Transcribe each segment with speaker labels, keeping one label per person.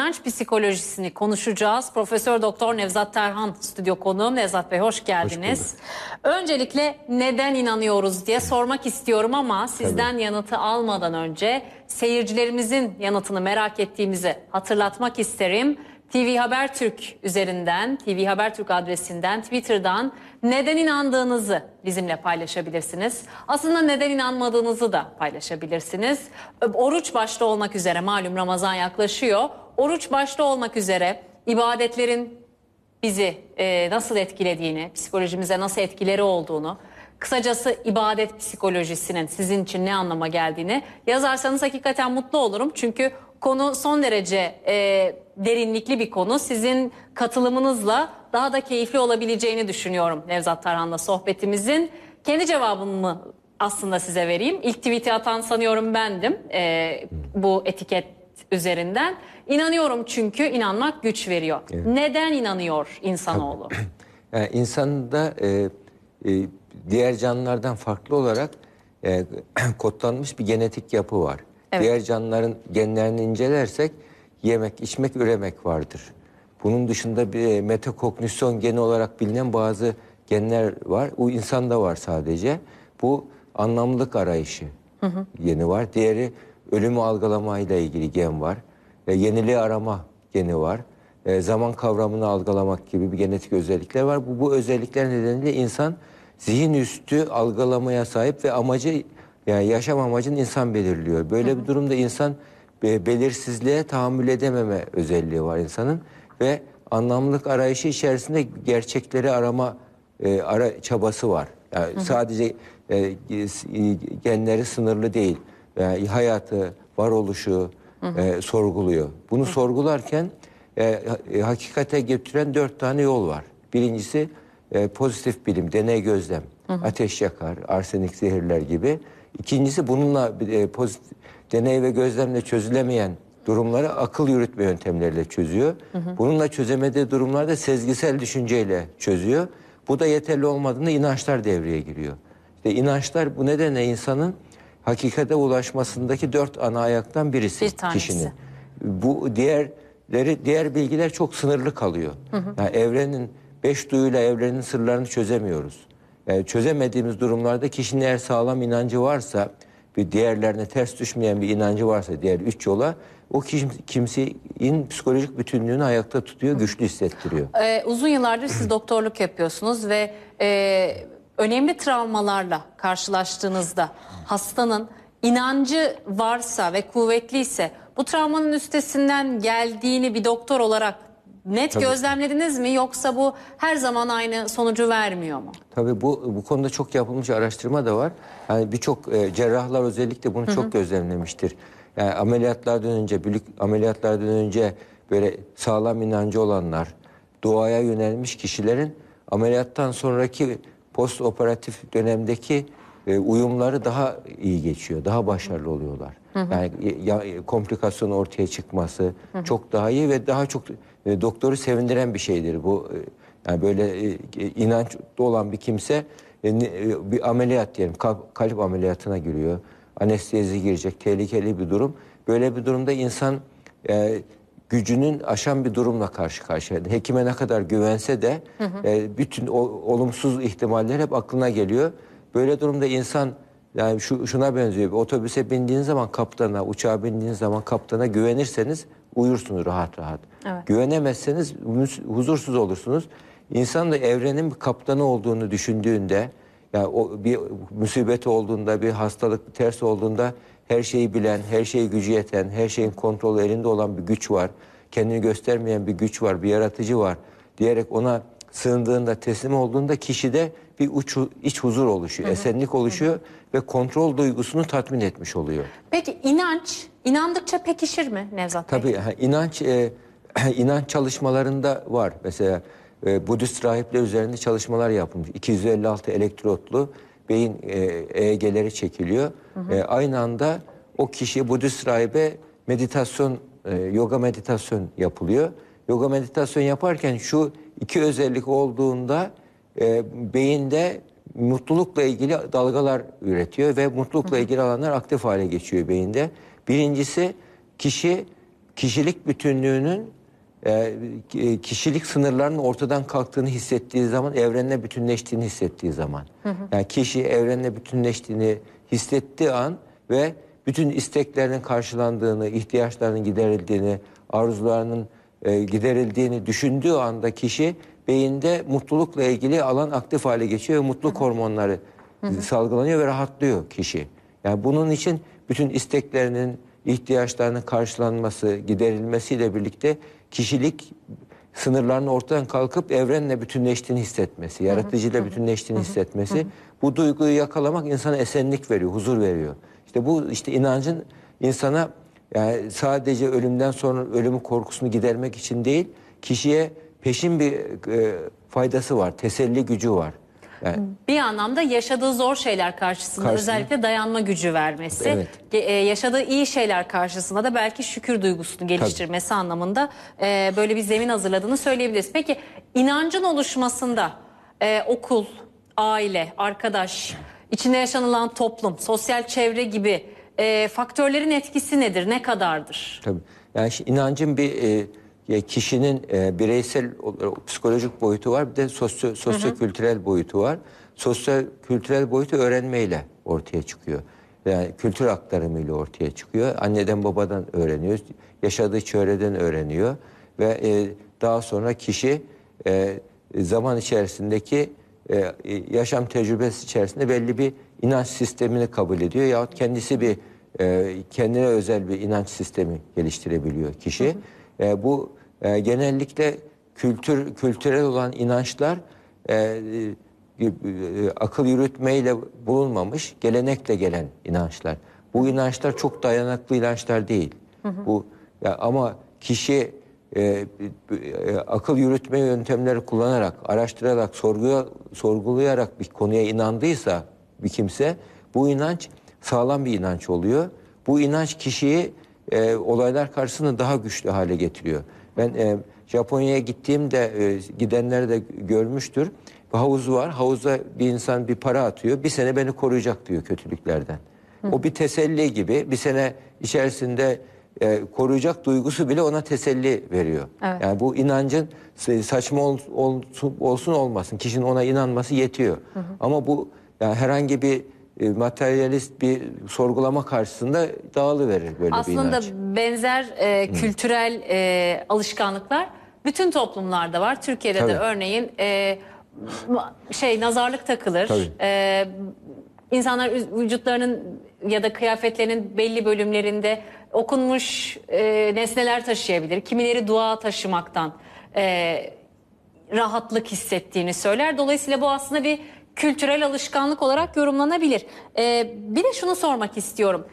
Speaker 1: İnanç psikolojisini konuşacağız. Profesör Doktor Nevzat Terhan stüdyo konuğum. Nevzat Bey hoş geldiniz. Öncelikle neden inanıyoruz diye sormak istiyorum ama sizden yanıtı almadan önce seyircilerimizin yanıtını merak ettiğimizi hatırlatmak isterim. TV Habertürk üzerinden, TV Habertürk adresinden, Twitter'dan neden inandığınızı bizimle paylaşabilirsiniz. Aslında neden inanmadığınızı da paylaşabilirsiniz. Oruç başta olmak üzere malum Ramazan yaklaşıyor. Oruç başta olmak üzere ibadetlerin bizi e, nasıl etkilediğini, psikolojimize nasıl etkileri olduğunu, kısacası ibadet psikolojisinin sizin için ne anlama geldiğini yazarsanız hakikaten mutlu olurum. Çünkü konu son derece e, derinlikli bir konu. Sizin katılımınızla daha da keyifli olabileceğini düşünüyorum Nevzat Tarhan'la sohbetimizin. Kendi cevabımı aslında size vereyim. İlk tweet'i atan sanıyorum bendim e, bu etiket üzerinden. İnanıyorum çünkü inanmak güç veriyor. Neden inanıyor insanoğlu?
Speaker 2: Yani insanda e, e, diğer canlılardan farklı olarak e, kodlanmış bir genetik yapı var.
Speaker 1: Evet.
Speaker 2: Diğer canlıların genlerini incelersek yemek, içmek, üremek vardır. Bunun dışında bir e, metakognisyon geni olarak bilinen bazı genler var. O insanda var sadece. Bu anlamlılık arayışı geni var. Diğeri ölümü algılamayla ilgili gen var. E, yeniliği arama geni var. E, zaman kavramını algılamak gibi bir genetik özellikler var. Bu, bu özellikler nedeniyle insan zihin üstü algılamaya sahip ve amacı yani yaşam amacını insan belirliyor. Böyle bir durumda insan belirsizliğe tahammül edememe özelliği var insanın ve anlamlılık arayışı içerisinde gerçekleri arama e, ara çabası var. Yani sadece e, e, genleri sınırlı değil. Yani hayatı, varoluşu e, sorguluyor. Bunu sorgularken e, e, hakikate götüren dört tane yol var. Birincisi e, pozitif bilim, deney gözlem, ateş yakar, arsenik zehirler gibi. İkincisi bununla e, pozitif, deney ve gözlemle çözülemeyen durumları akıl yürütme yöntemleriyle çözüyor. Bununla çözemediği durumlarda sezgisel düşünceyle çözüyor. Bu da yeterli olmadığında inançlar devreye giriyor. İşte inançlar bu nedenle insanın hakikate ulaşmasındaki dört ana ayaktan birisi
Speaker 1: Bir tanesi.
Speaker 2: kişinin. Bu diğerleri diğer bilgiler çok sınırlı kalıyor. Yani evrenin beş duyuyla evrenin sırlarını çözemiyoruz. Yani çözemediğimiz durumlarda kişinin eğer sağlam inancı varsa bir diğerlerine ters düşmeyen bir inancı varsa diğer üç yola o kim, kimsenin psikolojik bütünlüğünü ayakta tutuyor, güçlü hissettiriyor.
Speaker 1: Ee, uzun yıllardır siz doktorluk yapıyorsunuz ve e, önemli travmalarla karşılaştığınızda hastanın inancı varsa ve kuvvetliyse bu travmanın üstesinden geldiğini bir doktor olarak net
Speaker 2: Tabii.
Speaker 1: gözlemlediniz mi yoksa bu her zaman aynı sonucu vermiyor mu?
Speaker 2: Tabii bu bu konuda çok yapılmış araştırma da var. Yani birçok e, cerrahlar özellikle bunu çok gözlemlemiştir. Yani ameliyatlardan önce, büyük ameliyatlardan önce böyle sağlam inancı olanlar, duaya yönelmiş kişilerin ameliyattan sonraki post operatif dönemdeki e, uyumları daha iyi geçiyor, daha başarılı oluyorlar. Yani ya, komplikasyon ortaya çıkması çok daha iyi ve daha çok e, doktoru sevindiren bir şeydir bu. e, yani böyle e, inanç olan bir kimse e, e, bir ameliyat diyelim kalp, kalp ameliyatına giriyor. Anestezi girecek tehlikeli bir durum. Böyle bir durumda insan e, gücünün aşan bir durumla karşı karşıya. Hekime ne kadar güvense de e, bütün o, olumsuz ihtimaller hep aklına geliyor. Böyle durumda insan yani şu şuna benziyor. Bir otobüse bindiğiniz zaman kaptana, uçağa bindiğiniz zaman kaptana güvenirseniz uyursunuz rahat rahat.
Speaker 1: Evet.
Speaker 2: Güvenemezseniz huzursuz olursunuz. İnsan da evrenin bir kaptanı olduğunu düşündüğünde, yani o bir musibet olduğunda, bir hastalık ters olduğunda her şeyi bilen, her şeyi gücü yeten, her şeyin kontrolü elinde olan bir güç var. Kendini göstermeyen bir güç var, bir yaratıcı var diyerek ona sığındığında, teslim olduğunda kişide bir uç, iç huzur oluşuyor, esenlik oluşuyor ve kontrol duygusunu tatmin etmiş oluyor.
Speaker 1: Peki inanç inandıkça pekişir mi Nevzat Bey?
Speaker 2: Tabii inanç e, inanç çalışmalarında var. Mesela e, Budist rahipler üzerinde çalışmalar yapılmış. 256 elektrotlu beyin e, EEG'leri çekiliyor. E, aynı anda o kişi Budist rahibe meditasyon, e, yoga meditasyon yapılıyor. Yoga meditasyon yaparken şu iki özellik olduğunda e, beyinde mutlulukla ilgili dalgalar üretiyor ve mutlulukla ilgili alanlar aktif hale geçiyor beyinde. Birincisi kişi kişilik bütünlüğünün e, ki- kişilik sınırlarının ortadan kalktığını hissettiği zaman evrenle bütünleştiğini hissettiği zaman. Yani kişi evrenle bütünleştiğini hissettiği an ve bütün isteklerinin karşılandığını, ihtiyaçlarının giderildiğini, arzularının e, giderildiğini düşündüğü anda kişi beyinde mutlulukla ilgili alan aktif hale geçiyor ve mutluluk hormonları salgılanıyor ve rahatlıyor kişi. Yani bunun için bütün isteklerinin, ihtiyaçlarının karşılanması, giderilmesiyle birlikte kişilik sınırlarının ortadan kalkıp evrenle bütünleştiğini hissetmesi, yaratıcıyla bütünleştiğini hissetmesi, bu duyguyu yakalamak insana esenlik veriyor, huzur veriyor. İşte bu işte inancın insana yani sadece ölümden sonra ölümün korkusunu gidermek için değil, kişiye peşin bir e, faydası var, teselli gücü var. Yani
Speaker 1: Bir anlamda yaşadığı zor şeyler karşısında,
Speaker 2: Karşısında.
Speaker 1: özellikle dayanma gücü vermesi,
Speaker 2: Evet.
Speaker 1: ge- e, yaşadığı iyi şeyler karşısında da belki şükür duygusunu geliştirmesi anlamında e, böyle bir zemin hazırladığını söyleyebiliriz. Peki inancın oluşmasında e, okul, aile, arkadaş, içinde yaşanılan toplum, sosyal çevre gibi e, faktörlerin etkisi nedir, ne kadardır?
Speaker 2: Tabii. Yani şi- inancın bir e, ya kişinin e, bireysel psikolojik boyutu var bir de sosyo sosyo-kültürel boyutu var. Sosyo-kültürel boyutu öğrenmeyle ortaya çıkıyor. Yani kültür aktarımıyla ortaya çıkıyor. Anneden babadan öğreniyor, yaşadığı çevreden öğreniyor ve e, daha sonra kişi e, zaman içerisindeki e, yaşam tecrübesi içerisinde belli bir inanç sistemini kabul ediyor yahut kendisi bir e, kendine özel bir inanç sistemi geliştirebiliyor kişi. E, bu e, genellikle kültür kültürel olan inançlar e, e, e, akıl yürütmeyle bulunmamış, gelenekle gelen inançlar. Bu inançlar çok dayanıklı inançlar değil. Bu ya ama kişi e, e, akıl yürütme yöntemleri kullanarak, araştırarak, sorguya, sorgulayarak bir konuya inandıysa bir kimse bu inanç sağlam bir inanç oluyor. Bu inanç kişiyi e, olaylar karşısında daha güçlü hale getiriyor. Ben e, Japonya'ya gittiğimde e, gidenler de görmüştür. Bir havuz var. Havuza bir insan bir para atıyor. Bir sene beni koruyacak diyor kötülüklerden. O bir teselli gibi. Bir sene içerisinde e, koruyacak duygusu bile ona teselli veriyor.
Speaker 1: Evet.
Speaker 2: Yani bu inancın sa- saçma ol- olsun, olsun olmasın kişinin ona inanması yetiyor. Ama bu yani herhangi bir e, materyalist bir sorgulama karşısında dağılıverir böyle bir
Speaker 1: Aslında
Speaker 2: inanç.
Speaker 1: benzer e, kültürel e, alışkanlıklar bütün toplumlarda var. Türkiye'de de
Speaker 2: Tabii.
Speaker 1: örneğin e, şey nazarlık takılır.
Speaker 2: Tabii.
Speaker 1: E, insanlar vücutlarının ya da kıyafetlerinin belli bölümlerinde okunmuş e, nesneler taşıyabilir. Kimileri dua taşımaktan e, rahatlık hissettiğini söyler. Dolayısıyla bu aslında bir kültürel alışkanlık olarak yorumlanabilir. E, bir de şunu sormak istiyorum.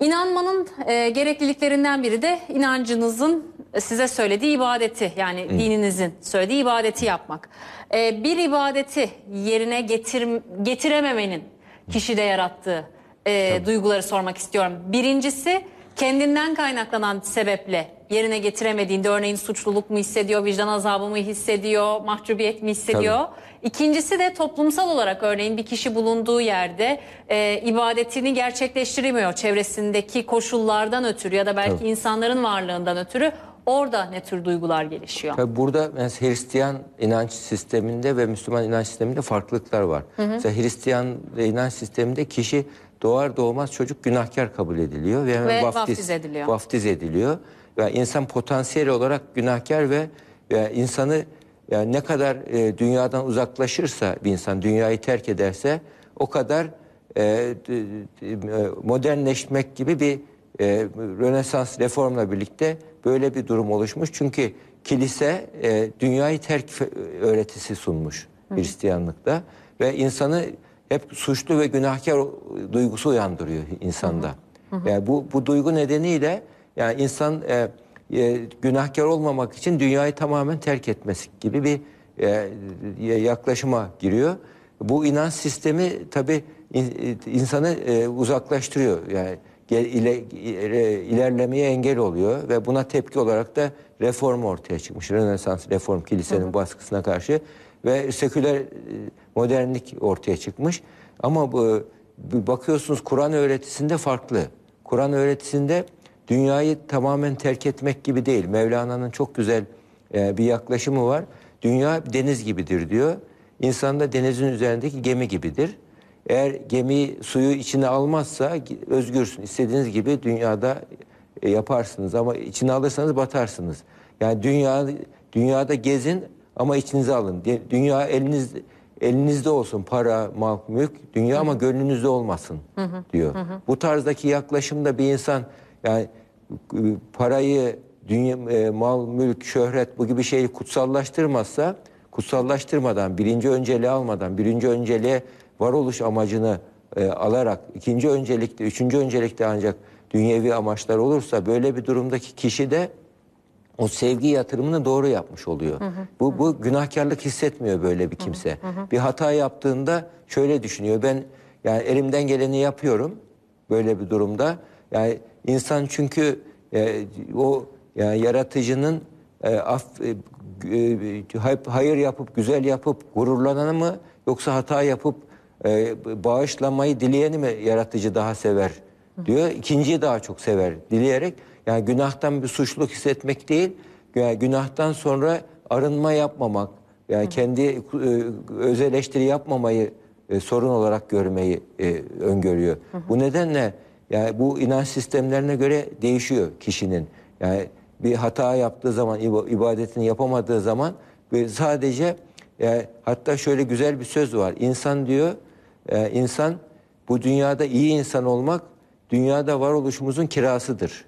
Speaker 1: İnanmanın e, gerekliliklerinden biri de inancınızın size söylediği ibadeti yani dininizin söylediği ibadeti yapmak. E, bir ibadeti yerine getir, getirememenin kişide yarattığı e, duyguları sormak istiyorum. Birincisi kendinden kaynaklanan sebeple yerine getiremediğinde örneğin suçluluk mu hissediyor, vicdan azabı mı hissediyor, mahcubiyet mi hissediyor? İkincisi de toplumsal olarak örneğin bir kişi bulunduğu yerde e, ibadetini gerçekleştiremiyor. Çevresindeki koşullardan ötürü ya da belki
Speaker 2: Tabii.
Speaker 1: insanların varlığından ötürü orada ne tür duygular gelişiyor?
Speaker 2: Tabii burada mesela Hristiyan inanç sisteminde ve Müslüman inanç sisteminde farklılıklar var. Mesela Hristiyan inanç sisteminde kişi doğar doğmaz çocuk günahkar kabul ediliyor ve, hemen
Speaker 1: Ve vaftiz ediliyor.
Speaker 2: vaftiz ediliyor. Yani insan potansiyel olarak günahkar ve yani insanı yani ne kadar e, dünyadan uzaklaşırsa bir insan dünyayı terk ederse o kadar e, e, modernleşmek gibi bir e, Rönesans reformla birlikte böyle bir durum oluşmuş. Çünkü kilise e, dünyayı terk öğretisi sunmuş Hristiyanlıkta ve insanı hep suçlu ve günahkar duygusu uyandırıyor insanda. Yani bu bu duygu nedeniyle yani insan e, e, günahkar olmamak için dünyayı tamamen terk etmesi gibi bir e, yaklaşıma giriyor. Bu inanç sistemi tabii in- insanı e, uzaklaştırıyor. Yani ile, ile- ilerlemeye engel oluyor ve buna tepki olarak da reform ortaya çıkmış. Rönesans reform kilisenin baskısına karşı ve seküler e, modernlik ortaya çıkmış. Ama bu bakıyorsunuz Kur'an öğretisinde farklı. Kur'an öğretisinde dünyayı tamamen terk etmek gibi değil. Mevlana'nın çok güzel e, bir yaklaşımı var. Dünya deniz gibidir diyor. İnsan da denizin üzerindeki gemi gibidir. Eğer gemi suyu içine almazsa özgürsün. İstediğiniz gibi dünyada e, yaparsınız ama içine alırsanız batarsınız. Yani dünya dünyada gezin ama içinize alın. Dünya eliniz elinizde olsun para, mal, mülk, dünya ama gönlünüzde olmasın hı hı. diyor. Hı hı. Bu tarzdaki yaklaşımda bir insan yani parayı, dünya, e, mal, mülk, şöhret bu gibi şeyi kutsallaştırmazsa, kutsallaştırmadan, birinci önceliği almadan, birinci önceliğe varoluş amacını e, alarak, ikinci öncelikte, üçüncü öncelikte ancak dünyevi amaçlar olursa böyle bir durumdaki kişi de o sevgi yatırımını doğru yapmış oluyor. Hı hı, bu bu günahkarlık hissetmiyor böyle bir kimse. Hı hı. Bir hata yaptığında şöyle düşünüyor. Ben yani elimden geleni yapıyorum böyle bir durumda. Yani insan çünkü e, o yani yaratıcının e, af, e, e, hayır yapıp güzel yapıp gururlananı mı yoksa hata yapıp e, bağışlamayı dileyeni mi yaratıcı daha sever diyor. İkinciyi daha çok sever dileyerek yani günahtan bir suçluluk hissetmek değil, yani günahtan sonra arınma yapmamak, yani Hı. kendi e, öz eleştiri yapmamayı e, sorun olarak görmeyi e, öngörüyor. Hı. Bu nedenle yani bu inanç sistemlerine göre değişiyor kişinin. Yani bir hata yaptığı zaman, ibadetini yapamadığı zaman ve sadece yani hatta şöyle güzel bir söz var. İnsan diyor, e, insan bu dünyada iyi insan olmak dünyada varoluşumuzun kirasıdır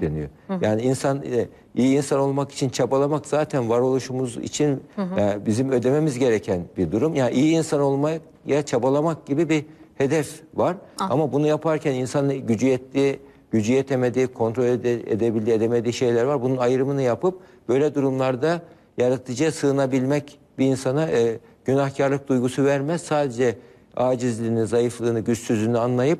Speaker 2: deniyor. Hı hı. Yani insan e, iyi insan olmak için çabalamak zaten varoluşumuz için hı hı. E, bizim ödememiz gereken bir durum. Yani iyi insan olmaya çabalamak gibi bir hedef var. Ah. Ama bunu yaparken insanın gücü yettiği, gücü yetemediği, kontrol ede, edebildiği, edemediği şeyler var. Bunun ayrımını yapıp böyle durumlarda yaratıcıya sığınabilmek bir insana e, günahkarlık duygusu vermez. Sadece acizliğini, zayıflığını, güçsüzlüğünü anlayıp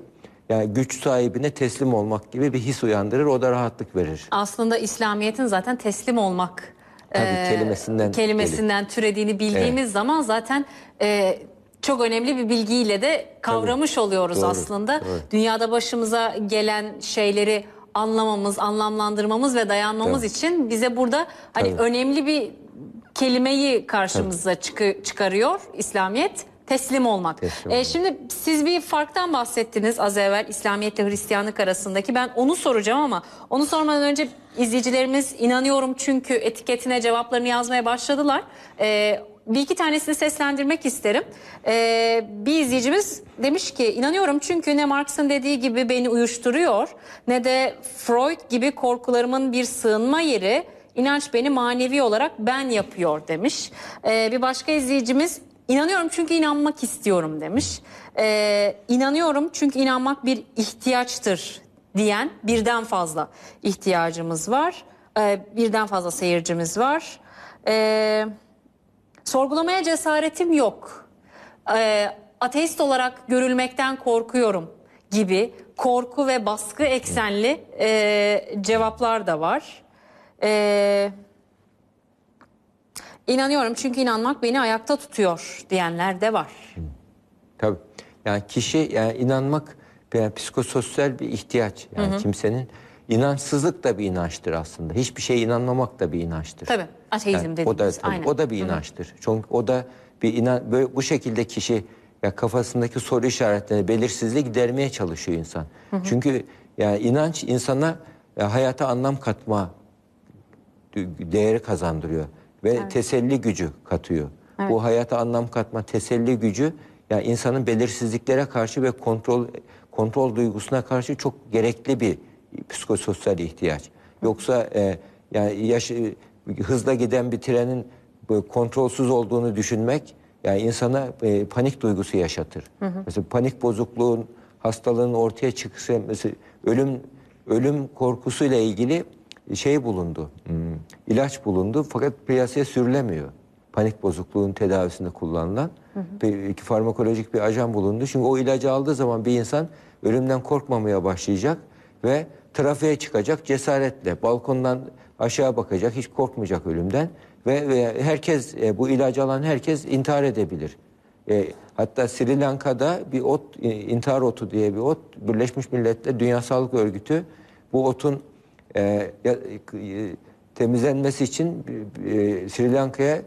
Speaker 2: yani güç sahibine teslim olmak gibi bir his uyandırır. O da rahatlık verir.
Speaker 1: Aslında İslamiyet'in zaten teslim olmak
Speaker 2: Tabii, e, kelimesinden
Speaker 1: kelimesinden türediğini bildiğimiz evet. zaman zaten e, çok önemli bir bilgiyle de kavramış Tabii. oluyoruz Doğru. aslında. Doğru. Dünyada başımıza gelen şeyleri anlamamız, anlamlandırmamız ve dayanmamız Tabii. için bize burada hani Tabii. önemli bir kelimeyi karşımıza çıkı, çıkarıyor İslamiyet teslim olmak. Teslim ee, şimdi siz bir farktan bahsettiniz az evvel İslamiyet ile Hristiyanlık arasındaki. Ben onu soracağım ama onu sormadan önce izleyicilerimiz inanıyorum çünkü etiketine cevaplarını yazmaya başladılar. Ee, bir iki tanesini seslendirmek isterim. Ee, bir izleyicimiz demiş ki inanıyorum çünkü ne Marx'ın dediği gibi beni uyuşturuyor ne de Freud gibi korkularımın bir sığınma yeri inanç beni manevi olarak ben yapıyor demiş. Ee, bir başka izleyicimiz İnanıyorum çünkü inanmak istiyorum demiş. Ee, inanıyorum çünkü inanmak bir ihtiyaçtır diyen birden fazla ihtiyacımız var. Ee, birden fazla seyircimiz var. Ee, sorgulamaya cesaretim yok. Ee, ateist olarak görülmekten korkuyorum gibi korku ve baskı eksenli e, cevaplar da var. Evet. İnanıyorum çünkü inanmak beni ayakta tutuyor diyenler de var.
Speaker 2: Tabii. Yani kişi yani inanmak yani psikososyal bir ihtiyaç. Yani hı hı. kimsenin inançsızlık da bir inançtır aslında. Hiçbir şeye inanmamak da bir inançtır.
Speaker 1: Tabii. Ateizm yani dediğimiz.
Speaker 2: O da tabii, aynen. o da bir inançtır. Hı hı. Çünkü o da bir inan böyle bu şekilde kişi ya kafasındaki soru işaretlerini, belirsizliği gidermeye çalışıyor insan. Hı hı. Çünkü yani inanç insana ya, hayata anlam katma değeri kazandırıyor ve evet. teselli gücü katıyor. Evet. Bu hayata anlam katma teselli gücü yani insanın belirsizliklere karşı ve kontrol kontrol duygusuna karşı çok gerekli bir psikososyal ihtiyaç. Yoksa e, yani yaş, hızla giden bir trenin kontrolsüz olduğunu düşünmek yani insana e, panik duygusu yaşatır. Hı hı. Mesela panik bozukluğun hastalığın ortaya çıkışı mesela ölüm ölüm korkusuyla ilgili şey bulundu, hmm, ilaç bulundu fakat piyasaya sürülemiyor. Panik bozukluğun tedavisinde kullanılan hı hı. bir farmakolojik bir ajan bulundu. Çünkü o ilacı aldığı zaman bir insan ölümden korkmamaya başlayacak ve trafiğe çıkacak cesaretle, balkondan aşağı bakacak, hiç korkmayacak ölümden ve, ve herkes e, bu ilacı alan herkes intihar edebilir. E, hatta Sri Lanka'da bir ot, intihar otu diye bir ot, Birleşmiş Milletler Dünya Sağlık Örgütü bu otun e, e, temizlenmesi için e, Sri Lanka'ya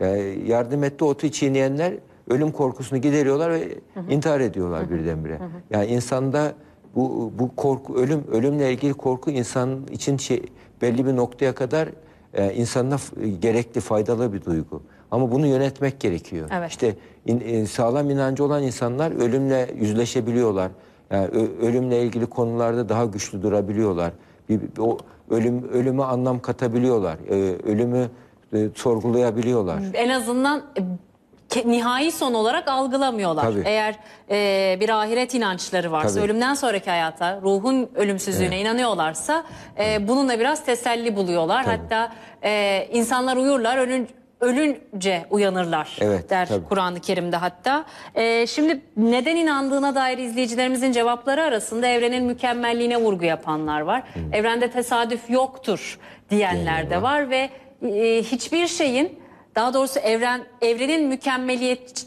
Speaker 2: e, yardım etti. Otu çiğneyenler ölüm korkusunu gideriyorlar ve intihar ediyorlar birdenbire. Yani insanda bu bu korku ölüm ölümle ilgili korku insan için şey belli bir noktaya kadar e, insana f- gerekli faydalı bir duygu. Ama bunu yönetmek gerekiyor.
Speaker 1: Evet.
Speaker 2: İşte in- e, sağlam inancı olan insanlar ölümle yüzleşebiliyorlar. Yani ö- ölümle ilgili konularda daha güçlü durabiliyorlar. Bir, bir- o ölüm ölüme anlam katabiliyorlar. E, ölümü e, sorgulayabiliyorlar.
Speaker 1: En azından e, nihai son olarak algılamıyorlar.
Speaker 2: Tabii.
Speaker 1: Eğer e, bir ahiret inançları varsa,
Speaker 2: Tabii.
Speaker 1: ölümden sonraki hayata, ruhun ölümsüzlüğüne inanıyorlarsa e, bununla biraz teselli buluyorlar.
Speaker 2: Tabii.
Speaker 1: Hatta e, insanlar uyurlar, ölün, ölünce uyanırlar
Speaker 2: Evet,
Speaker 1: der. Kur'an-ı Kerim'de hatta. E, şimdi neden inandığına dair izleyicilerimizin cevapları arasında evrenin mükemmelliğine vurgu yapanlar var. Evrende tesadüf yoktur diyenler de var ve e, hiçbir şeyin daha doğrusu evren evrenin mükemmeliyet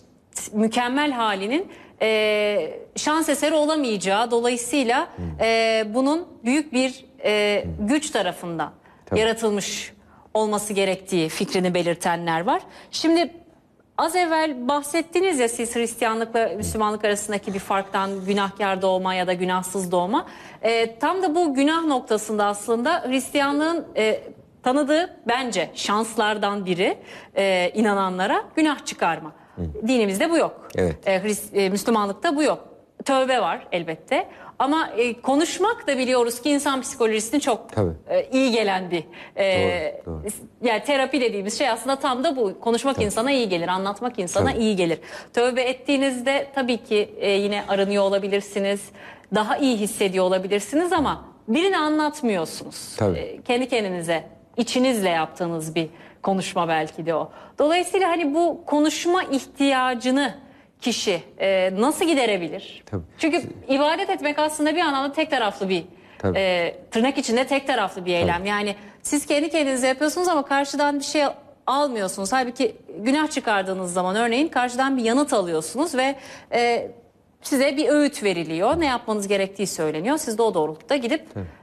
Speaker 1: mükemmel halinin e, şans eseri olamayacağı dolayısıyla e, bunun büyük bir e, güç tarafından
Speaker 2: Tabii.
Speaker 1: yaratılmış olması gerektiği fikrini belirtenler var. Şimdi az evvel bahsettiniz ya siz Hristiyanlıkla Müslümanlık arasındaki bir farktan günahkar doğma ya da günahsız doğma. E, tam da bu günah noktasında aslında Hristiyanlığın e, tanıdığı bence şanslardan biri e, inananlara günah çıkarma. Dinimizde bu yok.
Speaker 2: Evet.
Speaker 1: E, Hris- e, Müslümanlıkta bu yok. Tövbe var elbette. Ama e, konuşmak da biliyoruz ki insan psikolojisine çok
Speaker 2: Tabii.
Speaker 1: e, iyi gelen bir e,
Speaker 2: Doğru, doğru.
Speaker 1: yani terapi dediğimiz şey aslında tam da bu. Konuşmak insana iyi gelir, anlatmak insana
Speaker 2: Tabii.
Speaker 1: iyi gelir. Tövbe ettiğinizde tabii ki e, yine aranıyor olabilirsiniz. Daha iyi hissediyor olabilirsiniz ama birini anlatmıyorsunuz.
Speaker 2: Tabii.
Speaker 1: E, kendi kendinize, içinizle yaptığınız bir konuşma belki de o. Dolayısıyla hani bu konuşma ihtiyacını kişi e, nasıl giderebilir?
Speaker 2: Tabii.
Speaker 1: Çünkü ibadet etmek aslında bir anlamda tek taraflı bir
Speaker 2: Tabii.
Speaker 1: e, tırnak içinde tek taraflı bir eylem. Yani siz kendi kendinize yapıyorsunuz ama karşıdan bir şey almıyorsunuz. Halbuki günah çıkardığınız zaman örneğin karşıdan bir yanıt alıyorsunuz ve e, size bir öğüt veriliyor. Ne yapmanız gerektiği söyleniyor. Siz de o doğrultuda gidip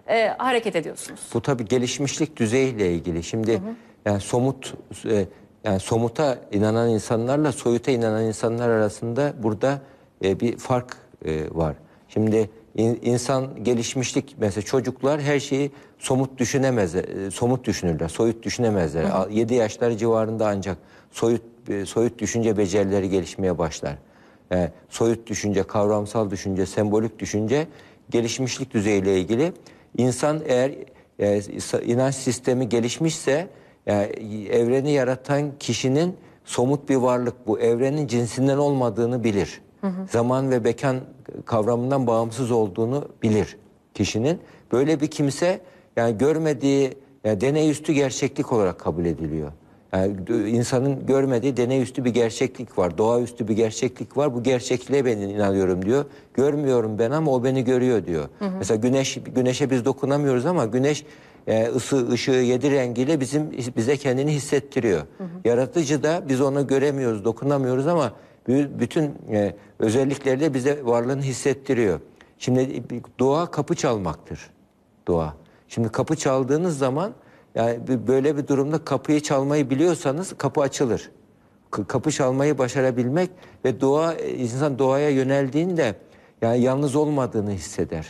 Speaker 1: e, hareket ediyorsunuz.
Speaker 2: Bu tabii gelişmişlik düzeyiyle ilgili. Şimdi yani somut e, yani somuta inanan insanlarla soyuta inanan insanlar arasında burada e, bir fark e, var. Şimdi in- insan gelişmişlik mesela çocuklar her şeyi somut düşünemezler, e, somut düşünürler, soyut düşünemezler. 7 yaşları civarında ancak soyut e, soyut düşünce becerileri gelişmeye başlar. Yani soyut düşünce, kavramsal düşünce, sembolik düşünce gelişmişlik düzeyiyle ilgili. İnsan eğer e, inanç sistemi gelişmişse yani evreni yaratan kişinin somut bir varlık bu. Evrenin cinsinden olmadığını bilir. Zaman ve mekan kavramından bağımsız olduğunu bilir kişinin. Böyle bir kimse yani görmediği yani deney üstü gerçeklik olarak kabul ediliyor. Yani insanın görmediği deney üstü bir gerçeklik var. Doğaüstü bir gerçeklik var. Bu gerçekliğe ben inanıyorum diyor. Görmüyorum ben ama o beni görüyor diyor. Mesela güneş güneşe biz dokunamıyoruz ama güneş e, ısı ışığı yedi rengiyle bizim bize kendini hissettiriyor. Yaratıcı da biz onu göremiyoruz, dokunamıyoruz ama bü- bütün e, özellikleri de bize varlığını hissettiriyor. Şimdi bir doğa kapı çalmaktır. Doğa. Şimdi kapı çaldığınız zaman yani böyle bir durumda kapıyı çalmayı biliyorsanız kapı açılır. Kapı çalmayı başarabilmek ve doğa insan doğaya yöneldiğinde yani yalnız olmadığını hisseder.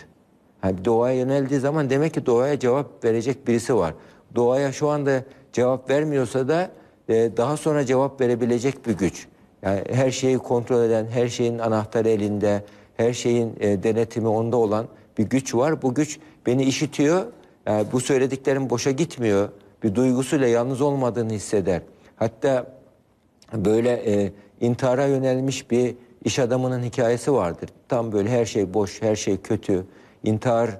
Speaker 2: Yani doğaya yöneldiği zaman demek ki doğaya cevap verecek birisi var. Doğaya şu anda cevap vermiyorsa da e, daha sonra cevap verebilecek bir güç. Yani her şeyi kontrol eden, her şeyin anahtarı elinde, her şeyin e, denetimi onda olan bir güç var. Bu güç beni işitiyor. Yani bu söylediklerim boşa gitmiyor. Bir duygusuyla yalnız olmadığını hisseder. Hatta böyle e, intihara yönelmiş bir iş adamının hikayesi vardır. Tam böyle her şey boş, her şey kötü. İntihar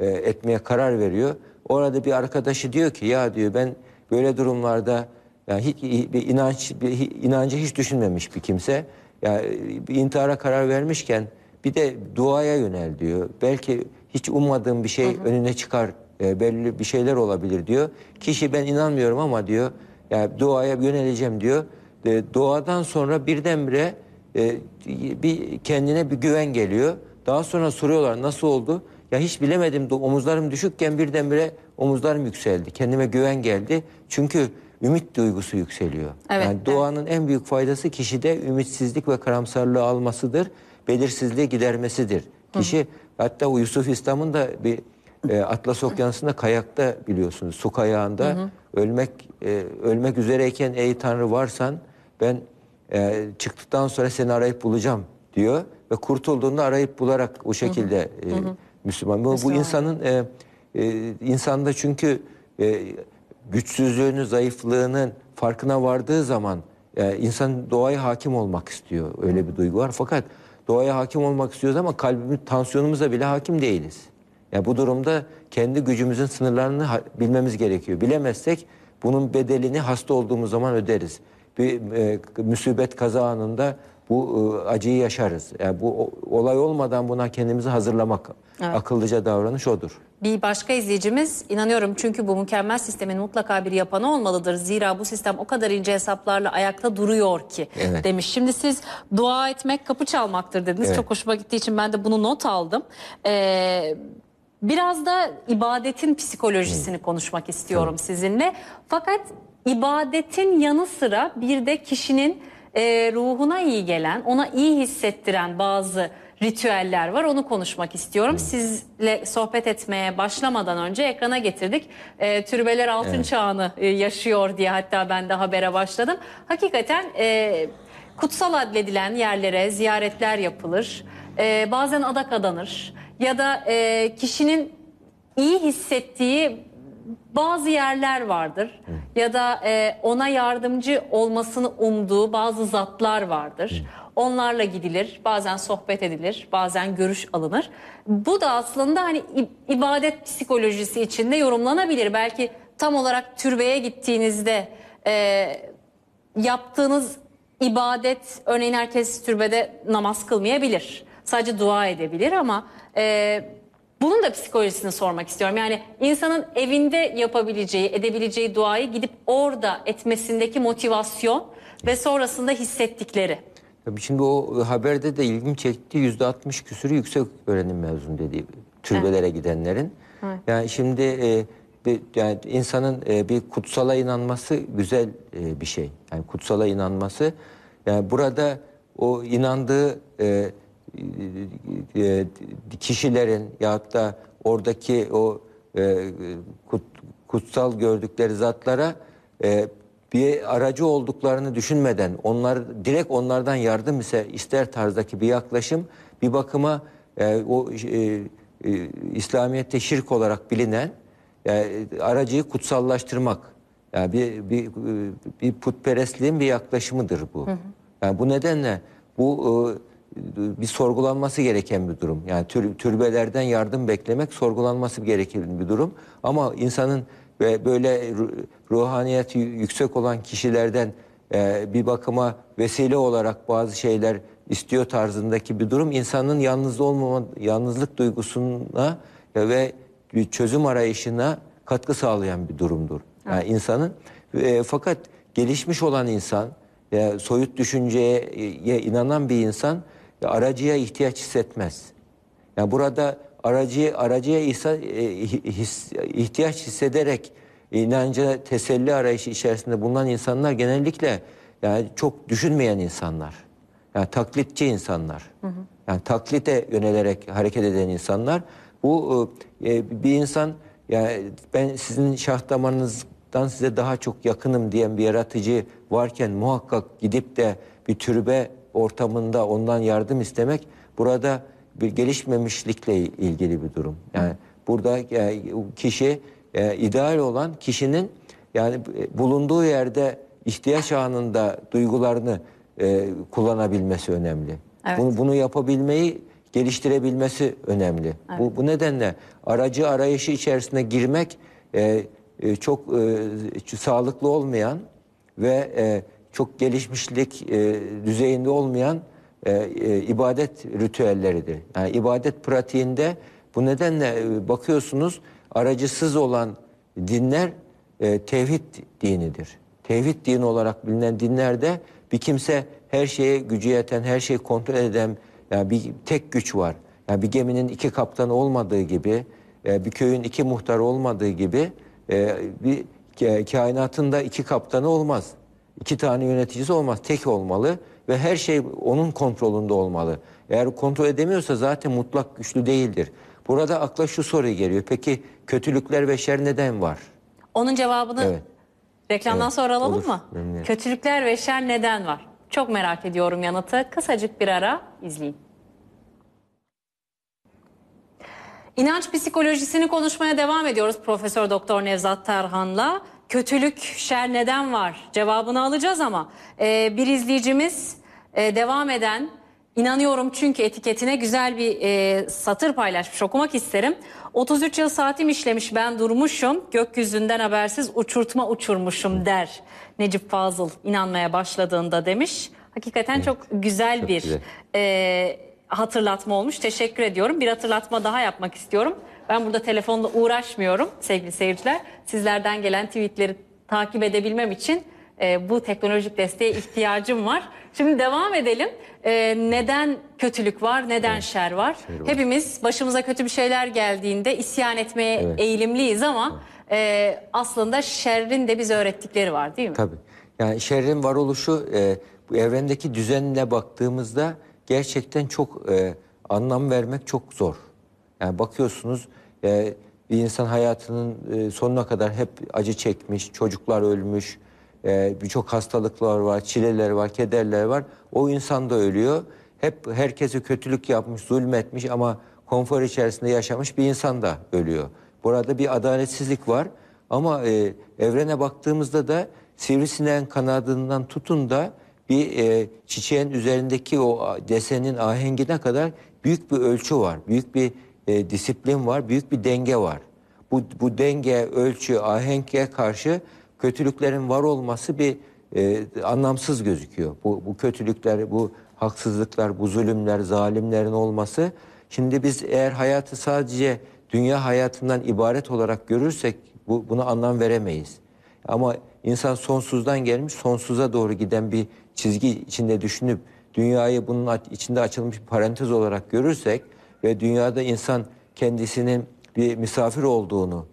Speaker 2: e, etmeye karar veriyor. Orada bir arkadaşı diyor ki ya diyor ben böyle durumlarda yani hiç bir inanç bir inancı hiç düşünmemiş bir kimse. Yani bir intihara karar vermişken bir de duaya yönel diyor. Belki hiç ummadığım bir şey önüne çıkar. E, belli bir şeyler olabilir diyor. Kişi ben inanmıyorum ama diyor yani duaya yöneleceğim diyor. E, duadan sonra birdenbire e, bir kendine bir güven geliyor. Daha sonra soruyorlar nasıl oldu? Ya hiç bilemedim omuzlarım düşükken birdenbire omuzlarım yükseldi. Kendime güven geldi. Çünkü ümit duygusu yükseliyor.
Speaker 1: Evet,
Speaker 2: yani doğanın en büyük faydası kişide ümitsizlik ve karamsarlığı almasıdır. Belirsizliği gidermesidir. Kişi hatta o Yusuf İslam'ın da bir e, Atlas Okyanusu'nda kayakta biliyorsunuz su kayağında ölmek e, ölmek üzereyken ey Tanrı varsan ben e, çıktıktan sonra seni arayıp bulacağım diyor ve kurtulduğunda arayıp bularak o şekilde e, Müslüman. Bu, bu
Speaker 1: Müslüman.
Speaker 2: insanın e, e, insanda çünkü e, güçsüzlüğünü, zayıflığının farkına vardığı zaman e, insan doğaya hakim olmak istiyor. Öyle bir duygu var. Fakat doğaya hakim olmak istiyoruz ama kalbimiz, tansiyonumuza bile hakim değiliz. Ya bu durumda kendi gücümüzün sınırlarını bilmemiz gerekiyor. Bilemezsek bunun bedelini hasta olduğumuz zaman öderiz. Bir e, müsibet kaza anında bu e, acıyı yaşarız. Yani bu o- olay olmadan buna kendimizi hazırlamak akıllıca davranış odur.
Speaker 1: Bir başka izleyicimiz inanıyorum çünkü bu mükemmel sistemin mutlaka bir yapanı olmalıdır. Zira bu sistem o kadar ince hesaplarla ayakta duruyor ki
Speaker 2: Evet.
Speaker 1: demiş. Şimdi siz dua etmek kapı çalmaktır dediniz.
Speaker 2: Evet.
Speaker 1: Çok hoşuma gittiği için ben de bunu not aldım. Ee, biraz da ibadetin psikolojisini konuşmak istiyorum sizinle. Fakat ibadetin yanı sıra bir de kişinin e, ruhuna iyi gelen, ona iyi hissettiren bazı ritüeller var. Onu konuşmak istiyorum. Sizle sohbet etmeye başlamadan önce ekrana getirdik. E, türbeler altın çağını e, yaşıyor diye hatta ben de habere başladım. Hakikaten e, kutsal adledilen yerlere ziyaretler yapılır. E, bazen adak adanır. Ya da e, kişinin iyi hissettiği bazı yerler vardır ya da e, ona yardımcı olmasını umduğu bazı zatlar vardır. Onlarla gidilir, bazen sohbet edilir, bazen görüş alınır. Bu da aslında hani ibadet psikolojisi içinde yorumlanabilir. Belki tam olarak türbeye gittiğinizde e, yaptığınız ibadet, örneğin herkes türbede namaz kılmayabilir. Sadece dua edebilir ama e, bunun da psikolojisini sormak istiyorum. Yani insanın evinde yapabileceği, edebileceği duayı gidip orada etmesindeki motivasyon ve sonrasında hissettikleri.
Speaker 2: Tabii şimdi o haberde de ilgimi çekti. Yüzde 60 küsürü yüksek öğrenim mezun dediği türbelere gidenlerin. Yani şimdi e, bir, yani insanın e, bir kutsala inanması güzel e, bir şey. Yani kutsala inanması. Yani burada o inandığı e, e, kişilerin ya da oradaki o e, kut- kutsal gördükleri zatlara e, bir aracı olduklarını düşünmeden onlar direkt onlardan yardım ise ister tarzdaki bir yaklaşım bir bakıma e, o e, e, İslamiyet'te şirk olarak bilinen e, aracıyı kutsallaştırmak yani bir bir bir putperestliğin bir yaklaşımıdır bu. Yani bu nedenle bu e, bir sorgulanması gereken bir durum. Yani tür, türbelerden yardım beklemek sorgulanması gereken bir durum. Ama insanın ve böyle ru- ruhaniyeti yüksek olan kişilerden e, bir bakıma vesile olarak bazı şeyler istiyor tarzındaki bir durum insanın yalnız olmama, yalnızlık duygusuna ve bir çözüm arayışına katkı sağlayan bir durumdur. Yani insanın e, fakat gelişmiş olan insan, e, soyut düşünceye e, inanan bir insan e, aracıya ihtiyaç hissetmez. Yani burada aracı aracıya ihsa- e, his- ihtiyaç hissederek inanca teselli arayışı içerisinde bulunan insanlar genellikle yani çok düşünmeyen insanlar. Yani taklitçi insanlar. Yani taklite yönelerek hareket eden insanlar. Bu e, bir insan yani ben sizin şah damarınızdan size daha çok yakınım diyen bir yaratıcı varken muhakkak gidip de bir türbe ortamında ondan yardım istemek burada bir gelişmemişlikle ilgili bir durum. Yani burada e, kişi e, ideal olan kişinin yani e, bulunduğu yerde ihtiyaç anında duygularını e, kullanabilmesi önemli.
Speaker 1: Evet.
Speaker 2: Bunu, bunu yapabilmeyi geliştirebilmesi önemli. Bu, bu nedenle aracı arayışı içerisine girmek e, e, çok e, sağlıklı olmayan ve e, çok gelişmişlik e, düzeyinde olmayan e, e, ibadet ritüelleridir. Yani ibadet pratiğinde bu nedenle e, bakıyorsunuz aracısız olan dinler e, tevhid dinidir. Tevhid dini olarak bilinen dinlerde bir kimse her şeye gücü yeten, her şeyi kontrol eden yani bir tek güç var. Yani bir geminin iki kaptanı olmadığı gibi, e, bir köyün iki muhtarı olmadığı gibi e, bir ka- kainatın da iki kaptanı olmaz. İki tane yöneticisi olmaz. Tek olmalı ve her şey onun kontrolünde olmalı. Eğer kontrol edemiyorsa zaten mutlak güçlü değildir. Burada akla şu soru geliyor. Peki kötülükler ve şer neden var?
Speaker 1: Onun cevabını
Speaker 2: Evet.
Speaker 1: reklamdan
Speaker 2: Evet,
Speaker 1: sonra alalım
Speaker 2: olur.
Speaker 1: mı? Kötülükler ve şer neden var? Çok merak ediyorum yanıtı. Kısacık bir ara izleyin. İnanç psikolojisini konuşmaya devam ediyoruz Profesör Doktor Nevzat Tarhan'la. Kötülük, şer neden var? Cevabını alacağız ama e, bir izleyicimiz e, devam eden inanıyorum çünkü etiketine güzel bir e, satır paylaşmış okumak isterim. 33 yıl saatim işlemiş ben durmuşum gökyüzünden habersiz uçurtma uçurmuşum der Necip Fazıl inanmaya başladığında demiş. Hakikaten çok güzel
Speaker 2: çok
Speaker 1: bir
Speaker 2: güzel.
Speaker 1: e, hatırlatma olmuş. Teşekkür ediyorum. Bir hatırlatma daha yapmak istiyorum. Ben burada telefonla uğraşmıyorum sevgili seyirciler. Sizlerden gelen tweetleri takip edebilmem için e, bu teknolojik desteğe ihtiyacım var. Şimdi devam edelim. E, neden kötülük var, neden şer var?
Speaker 2: şer var.
Speaker 1: Hepimiz başımıza kötü bir şeyler geldiğinde isyan etmeye
Speaker 2: Evet.
Speaker 1: eğilimliyiz ama e, aslında şerrin de bize öğrettikleri var değil mi?
Speaker 2: Tabii. Yani şerrin varoluşu e, bu evrendeki düzenine baktığımızda gerçekten çok e, anlam vermek çok zor. Yani bakıyorsunuz e, bir insan hayatının e, sonuna kadar hep acı çekmiş, çocuklar ölmüş, e, birçok hastalıklar var, çileler var, kederler var. O insan da ölüyor. Hep herkese kötülük yapmış, zulmetmiş ama konfor içerisinde yaşamış bir insan da ölüyor. Burada bir adaletsizlik var. Ama e, evrene baktığımızda da sivrisineğin kanadından tutun da bir e, çiçeğin üzerindeki o desenin ahengine kadar büyük bir ölçü var. Büyük bir e, disiplin var, büyük bir denge var. Bu, bu denge, ölçü, ahenge karşı kötülüklerin var olması bir e, anlamsız gözüküyor. Bu, bu kötülükler, bu haksızlıklar, bu zulümler, zalimlerin olması. Şimdi biz eğer hayatı sadece dünya hayatından ibaret olarak görürsek bu, buna anlam veremeyiz. Ama insan sonsuzdan gelmiş sonsuza doğru giden bir çizgi içinde düşünüp dünyayı bunun içinde açılmış bir parantez olarak görürsek ve dünyada insan kendisinin bir misafir olduğunu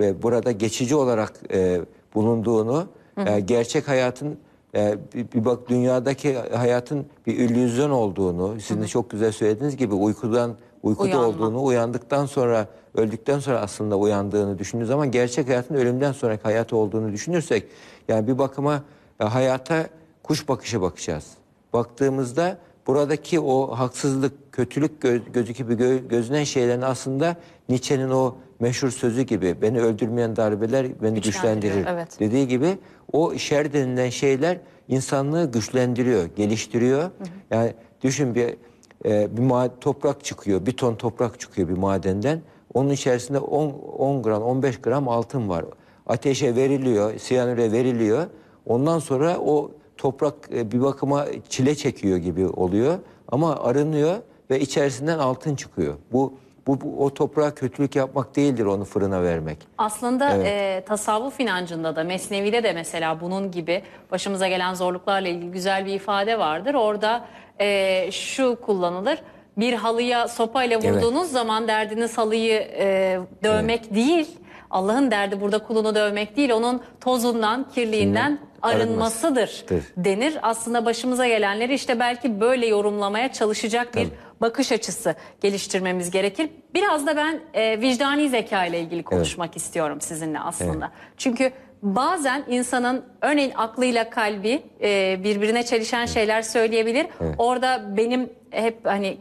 Speaker 2: ve burada geçici olarak e, bulunduğunu, e, gerçek hayatın e, bir, bir bak dünyadaki hayatın bir illüzyon olduğunu, sizin de çok güzel söylediğiniz gibi uykudan uykuda
Speaker 1: Uyanma.
Speaker 2: olduğunu, uyandıktan sonra öldükten sonra aslında uyandığını düşündüğünüz zaman gerçek hayatın ölümden sonraki hayat olduğunu düşünürsek yani bir bakıma e, hayata kuş bakışı bakacağız. Baktığımızda buradaki o haksızlık, kötülük gö- gözü gibi gö- gözünen şeylerin aslında Nietzsche'nin o meşhur sözü gibi beni öldürmeyen darbeler beni güçlendirir
Speaker 1: evet.
Speaker 2: dediği gibi o şer denilen şeyler insanlığı güçlendiriyor, geliştiriyor. Yani düşün bir e, bir toprak çıkıyor, bir ton toprak çıkıyor bir madenden. Onun içerisinde 10 10 gram, 15 gram altın var. Ateşe veriliyor, siyanüre veriliyor. Ondan sonra o toprak e, bir bakıma çile çekiyor gibi oluyor ama arınıyor ve içerisinden altın çıkıyor. Bu bu, bu o toprağa kötülük yapmak değildir onu fırına vermek.
Speaker 1: Aslında
Speaker 2: Evet.
Speaker 1: e, tasavvuf inancında da Mesnevi'de de mesela bunun gibi başımıza gelen zorluklarla ilgili güzel bir ifade vardır. Orada e, şu kullanılır. Bir halıya sopayla vurduğunuz zaman derdiniz halıyı e, dövmek değil. Allah'ın derdi burada kulunu dövmek değil. Onun tozundan, kirliğinden arınmasıdır denir. Aslında başımıza gelenleri işte belki böyle yorumlamaya çalışacak bir bakış açısı geliştirmemiz gerekir. Biraz da ben e, vicdani zeka ile ilgili konuşmak istiyorum sizinle aslında. Çünkü bazen insanın örneğin aklıyla kalbi e, birbirine çelişen şeyler söyleyebilir. Orada benim hep hani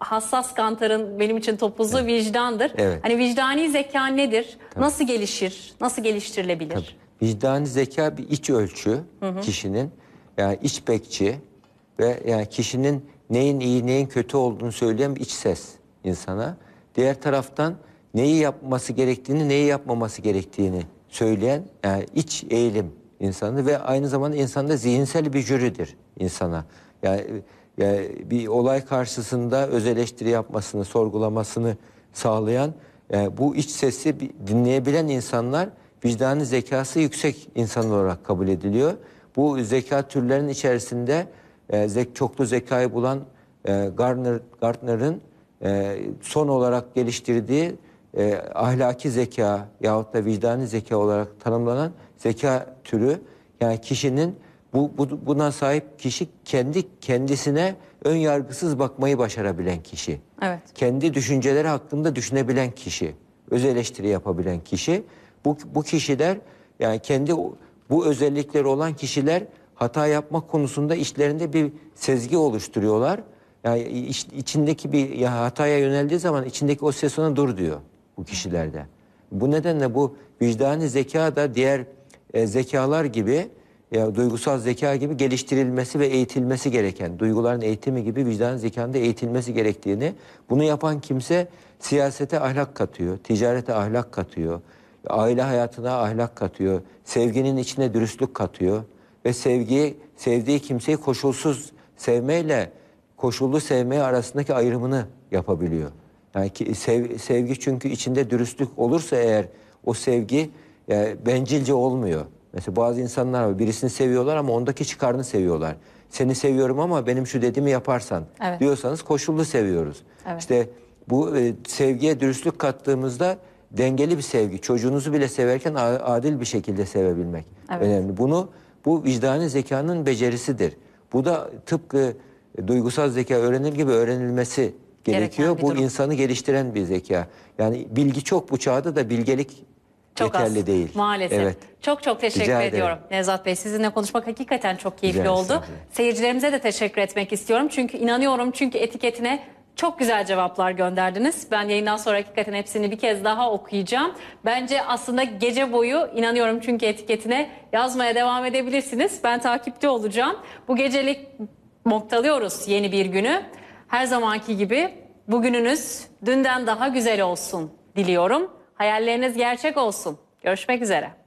Speaker 1: hassas kantarın benim için topuzu vicdandır.
Speaker 2: Evet.
Speaker 1: Hani vicdani zeka nedir? Nasıl gelişir? Nasıl geliştirilebilir?
Speaker 2: Tabii. Vicdani zeka bir iç ölçü kişinin yani iç bekçi ve yani kişinin neyin iyi neyin kötü olduğunu söyleyen bir iç ses insana. Diğer taraftan neyi yapması gerektiğini neyi yapmaması gerektiğini söyleyen yani iç eğilim insanı ve aynı zamanda insanda zihinsel bir jüridir insana. Yani, yani bir olay karşısında öz eleştiri yapmasını, sorgulamasını sağlayan yani bu iç sesi dinleyebilen insanlar vicdani zekası yüksek insan olarak kabul ediliyor. Bu zeka türlerinin içerisinde e, zek, çoklu zekayı bulan e, Gardner, Gardner'ın e, son olarak geliştirdiği e, ahlaki zeka yahut da vicdani zeka olarak tanımlanan zeka türü yani kişinin bu, bu buna sahip kişi kendi kendisine ön yargısız bakmayı başarabilen kişi.
Speaker 1: Evet.
Speaker 2: Kendi düşünceleri hakkında düşünebilen kişi, öz eleştiri yapabilen kişi. Bu bu kişiler yani kendi bu özellikleri olan kişiler hata yapmak konusunda işlerinde bir sezgi oluşturuyorlar. Yani iç- içindeki bir ya hataya yöneldiği zaman içindeki o ses ona dur diyor bu kişilerde. Bu nedenle bu vicdani zeka da diğer e, zekalar gibi ya duygusal zeka gibi geliştirilmesi ve eğitilmesi gereken, duyguların eğitimi gibi vicdan zekanın da eğitilmesi gerektiğini, bunu yapan kimse siyasete ahlak katıyor, ticarete ahlak katıyor, aile hayatına ahlak katıyor, sevginin içine dürüstlük katıyor ve sevgiyi, sevdiği kimseyi koşulsuz sevmeyle koşullu sevmeye arasındaki ayrımını yapabiliyor. Yani ki sev- sevgi çünkü içinde dürüstlük olursa eğer o sevgi e, bencilce olmuyor. Mesela bazı insanlar var birisini seviyorlar ama ondaki çıkarını seviyorlar. Seni seviyorum ama benim şu dediğimi yaparsan
Speaker 1: Evet.
Speaker 2: diyorsanız koşullu seviyoruz.
Speaker 1: Evet.
Speaker 2: İşte bu e, sevgiye dürüstlük kattığımızda dengeli bir sevgi. Çocuğunuzu bile severken adil bir şekilde sevebilmek
Speaker 1: Evet.
Speaker 2: önemli. Bunu bu vicdani zekanın becerisidir. Bu da tıpkı e, duygusal zeka öğrenir gibi öğrenilmesi gerekiyor. Bu
Speaker 1: durum.
Speaker 2: insanı geliştiren bir zeka. Yani bilgi çok bu çağda da bilgelik
Speaker 1: Çok
Speaker 2: yeterli
Speaker 1: az.
Speaker 2: değil.
Speaker 1: Maalesef.
Speaker 2: Evet.
Speaker 1: Çok çok teşekkür
Speaker 2: Rica ederim.
Speaker 1: ediyorum Nevzat Bey. Sizinle konuşmak hakikaten çok keyifli
Speaker 2: Rica
Speaker 1: oldu.
Speaker 2: ederim.
Speaker 1: Seyircilerimize de teşekkür etmek istiyorum. Çünkü inanıyorum çünkü etiketine çok güzel cevaplar gönderdiniz. Ben yayından sonra hakikaten hepsini bir kez daha okuyacağım. Bence aslında gece boyu inanıyorum çünkü etiketine yazmaya devam edebilirsiniz. Ben takipte olacağım. Bu gecelik noktalıyoruz yeni bir günü. Her zamanki gibi bugününüz dünden daha güzel olsun diliyorum. Hayalleriniz gerçek olsun. Görüşmek üzere.